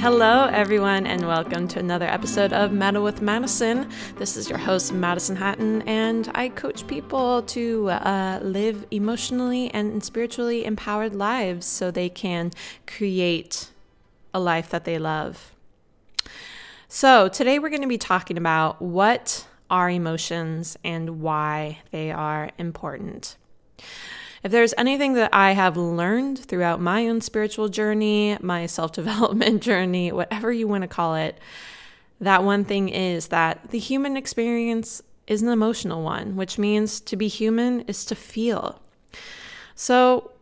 Hello, everyone, and welcome to another episode of Meta with Madison. This is your host, Madison Hatton, and I coach people to uh, live emotionally and spiritually empowered lives so they can create a life that they love. So, today we're going to be talking about what are emotions and why they are important. If there's anything that I have learned throughout my own spiritual journey, my self development journey, whatever you want to call it, that one thing is that the human experience is an emotional one, which means to be human is to feel. So,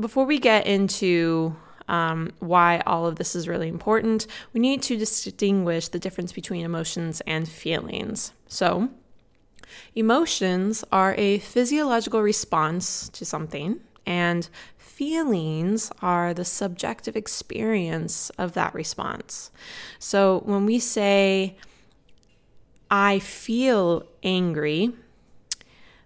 before we get into um, why all of this is really important, we need to distinguish the difference between emotions and feelings. So, Emotions are a physiological response to something, and feelings are the subjective experience of that response. So when we say, I feel angry,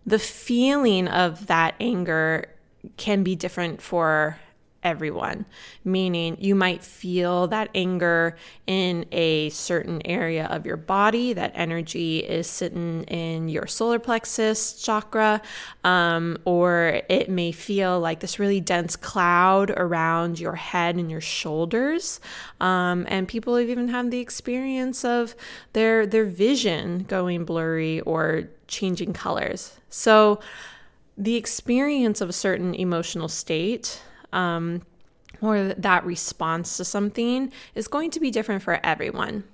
the feeling of that anger can be different for everyone, meaning you might feel that anger in a certain area of your body. That energy is sitting in your solar plexus chakra, um, or it may feel like this really dense cloud around your head and your shoulders. Um, and people have even had the experience of their their vision going blurry or changing colors. So the experience of a certain emotional state um, or that response to something is going to be different for everyone.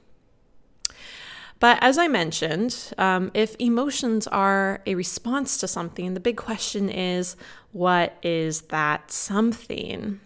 But as I mentioned, um, if emotions are a response to something, the big question is what is that something?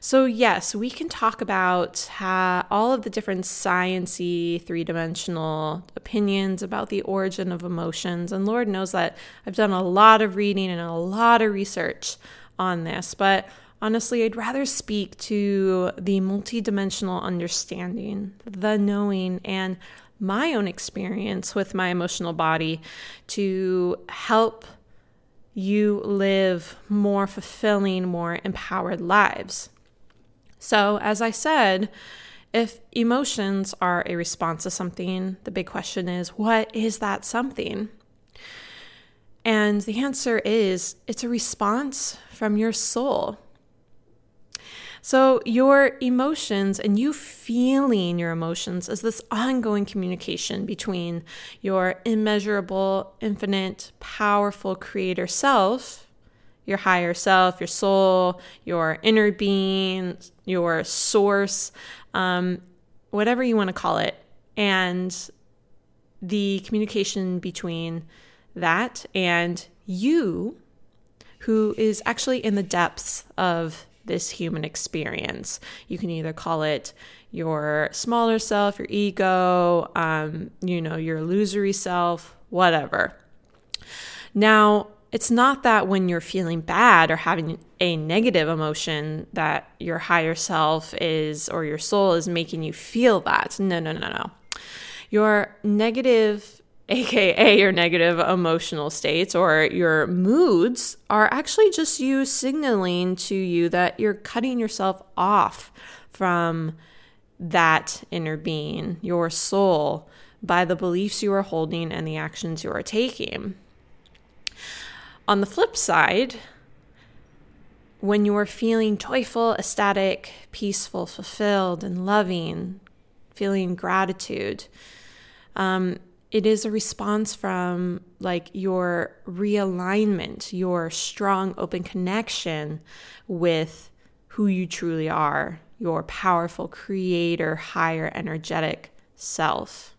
So, yes, we can talk about all of the different sciency, three dimensional opinions about the origin of emotions. And Lord knows that I've done a lot of reading and a lot of research on this. But honestly, I'd rather speak to the multidimensional understanding, the knowing, and my own experience with my emotional body to help you live more fulfilling, more empowered lives. So, as I said, if emotions are a response to something, the big question is what is that something? And the answer is it's a response from your soul. So, your emotions and you feeling your emotions is this ongoing communication between your immeasurable, infinite, powerful creator self, your higher self, your soul, your inner being, your source, um, whatever you want to call it, and the communication between that and you, who is actually in the depths of this human experience. You can either call it your smaller self, your ego, um, you know, your illusory self, whatever. Now, it's not that when you're feeling bad or having a negative emotion that your higher self is or your soul is making you feel that. No, no, no, no. Your negative aka your negative emotional states or your moods, are actually just you signaling to you that you're cutting yourself off from that inner being, your soul, by the beliefs you are holding and the actions you are taking. On the flip side, when you are feeling joyful, ecstatic, peaceful, fulfilled, and loving, feeling gratitude, um, it is a response from like your realignment, your strong, open connection with who you truly are, your powerful creator, higher energetic self.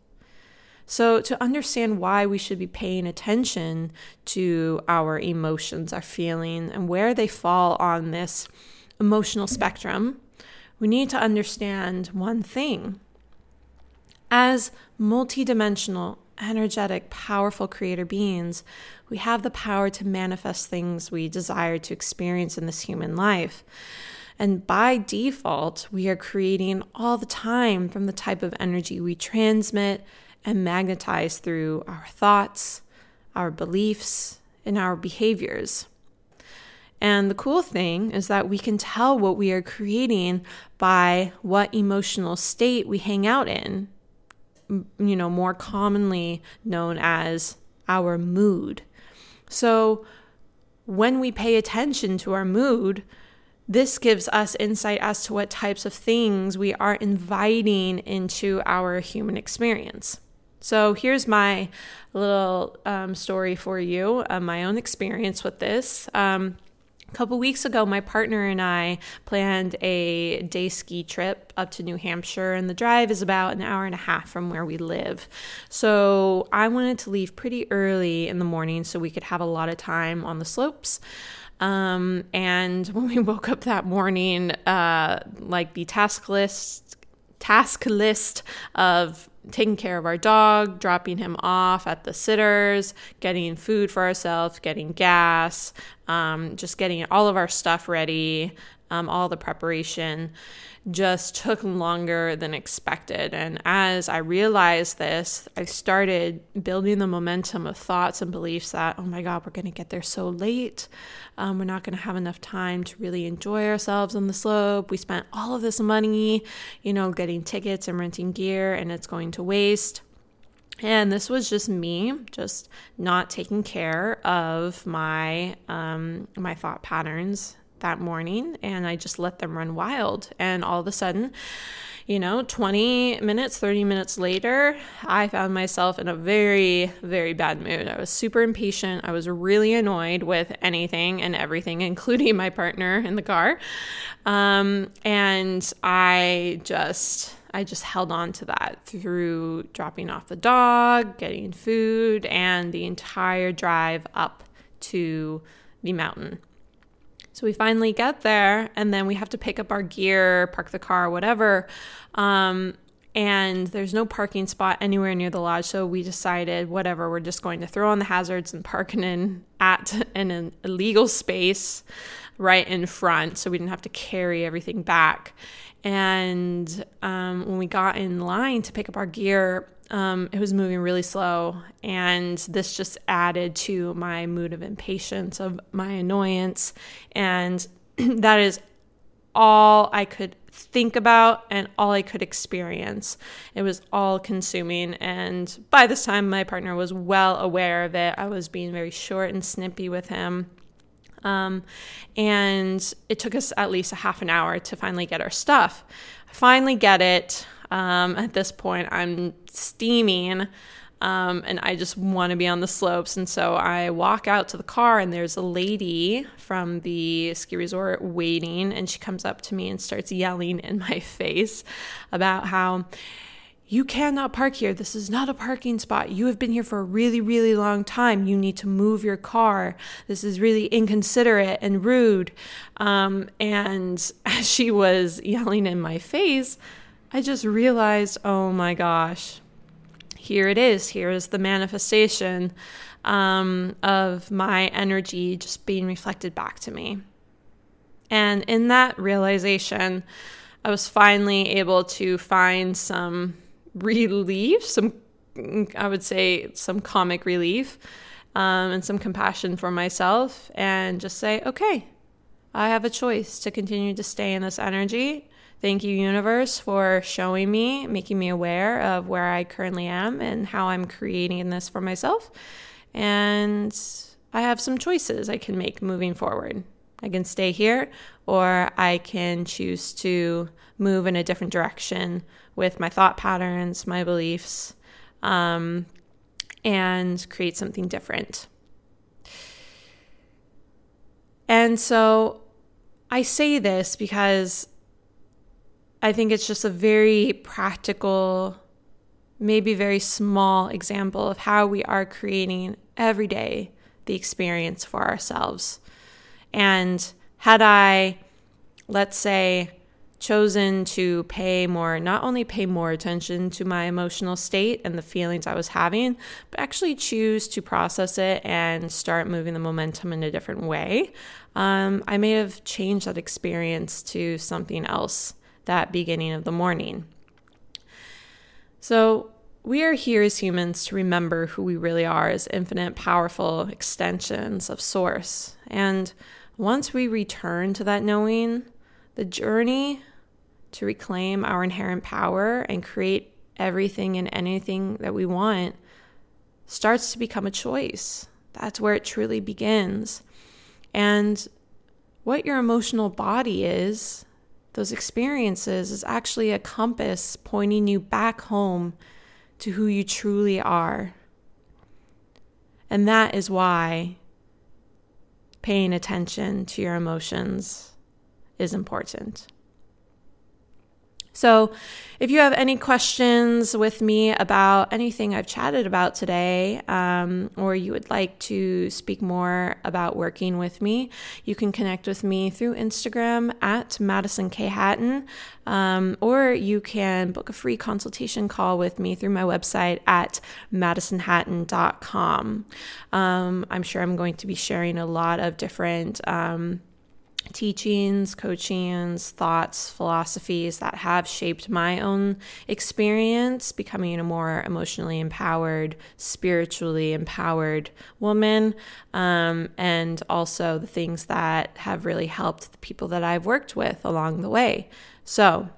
So, to understand why we should be paying attention to our emotions, our feelings, and where they fall on this emotional spectrum, we need to understand one thing as multidimensional, energetic, powerful creator beings, we have the power to manifest things we desire to experience in this human life. And by default, we are creating all the time from the type of energy we transmit and magnetize through our thoughts, our beliefs, and our behaviors. And the cool thing is that we can tell what we are creating by what emotional state we hang out in, you know, more commonly known as our mood. So when we pay attention to our mood, this gives us insight as to what types of things we are inviting into our human experience. So here's my little um, story for you, uh, my own experience with this. Um, couple weeks ago, my partner and I planned a day ski trip up to New Hampshire, and the drive is about an hour and a half from where we live. So I wanted to leave pretty early in the morning so we could have a lot of time on the slopes. Um, and when we woke up that morning, uh, like the task list, task list of taking care of our dog, dropping him off at the sitters, getting food for ourselves, getting gas, um, just getting all of our stuff ready, um, all the preparation just took longer than expected. And as I realized this, I started building the momentum of thoughts and beliefs that, oh my God, we're going to get there so late. Um, we're not going to have enough time to really enjoy ourselves on the slope. We spent all of this money, you know, getting tickets and renting gear, and it's going to waste. And this was just me, just not taking care of my um, my thought patterns that morning and I just let them run wild. And all of a sudden, you know, 20 minutes, 30 minutes later, I found myself in a very, very bad mood. I was super impatient. I was really annoyed with anything and everything, including my partner in the car. Um, and I just. I just held on to that through dropping off the dog, getting food, and the entire drive up to the mountain. So we finally get there, and then we have to pick up our gear, park the car, whatever. Um, and there's no parking spot anywhere near the lodge. So we decided, whatever, we're just going to throw on the hazards and park in at an illegal space right in front, so we didn't have to carry everything back. And um, when we got in line to pick up our gear, um, it was moving really slow, and this just added to my mood of impatience, of my annoyance, and that is all I could think about and all I could experience. It was all consuming, and by this time, my partner was well aware of it. I was being very short and snippy with him. Um, and it took us at least a half an hour to finally get our stuff. Finally get it. Um, at this point, I'm steaming. Um, and I just want to be on the slopes. And so I walk out to the car, and there's a lady from the ski resort waiting, and she comes up to me and starts yelling in my face about how you cannot park here. This is not a parking spot. You have been here for a really, really long time. You need to move your car. This is really inconsiderate and rude. Um, and as she was yelling in my face, I just realized, oh my gosh, here it is. Here is the manifestation um, of my energy just being reflected back to me. And in that realization, I was finally able to find some relief, some, I would say, some comic relief, um, and some compassion for myself, and just say, okay, I have a choice to continue to stay in this energy Thank you, universe, for showing me, making me aware of where I currently am and how I'm creating this for myself. And I have some choices I can make moving forward. I can stay here, or I can choose to move in a different direction with my thought patterns, my beliefs, um, and create something different. And so I say this because I think it's just a very practical, maybe very small example of how we are creating every day the experience for ourselves. And had I, let's say, chosen to pay more, not only pay more attention to my emotional state and the feelings I was having, but actually choose to process it and start moving the momentum in a different way, um, I may have changed that experience to something else that beginning of the morning. So, we are here as humans to remember who we really are as infinite, powerful extensions of Source. And once we return to that knowing, the journey to reclaim our inherent power and create everything and anything that we want starts to become a choice. That's where it truly begins. And what your emotional body is, those experiences, is actually a compass pointing you back home to who you truly are. And that is why paying attention to your emotions is important. So, if you have any questions with me about anything I've chatted about today, um, or you would like to speak more about working with me, you can connect with me through Instagram at Madison K. Hatton, um, or you can book a free consultation call with me through my website at madisonhatton.com. Um, I'm sure I'm going to be sharing a lot of different um, teachings, coachings, thoughts, philosophies that have shaped my own experience becoming a more emotionally empowered, spiritually empowered woman, um, and also the things that have really helped the people that I've worked with along the way. So,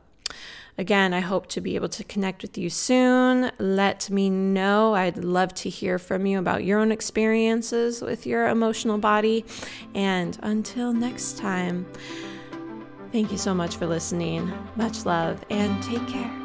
Again, I hope to be able to connect with you soon. Let me know. I'd love to hear from you about your own experiences with your emotional body. And until next time, thank you so much for listening. Much love and take care.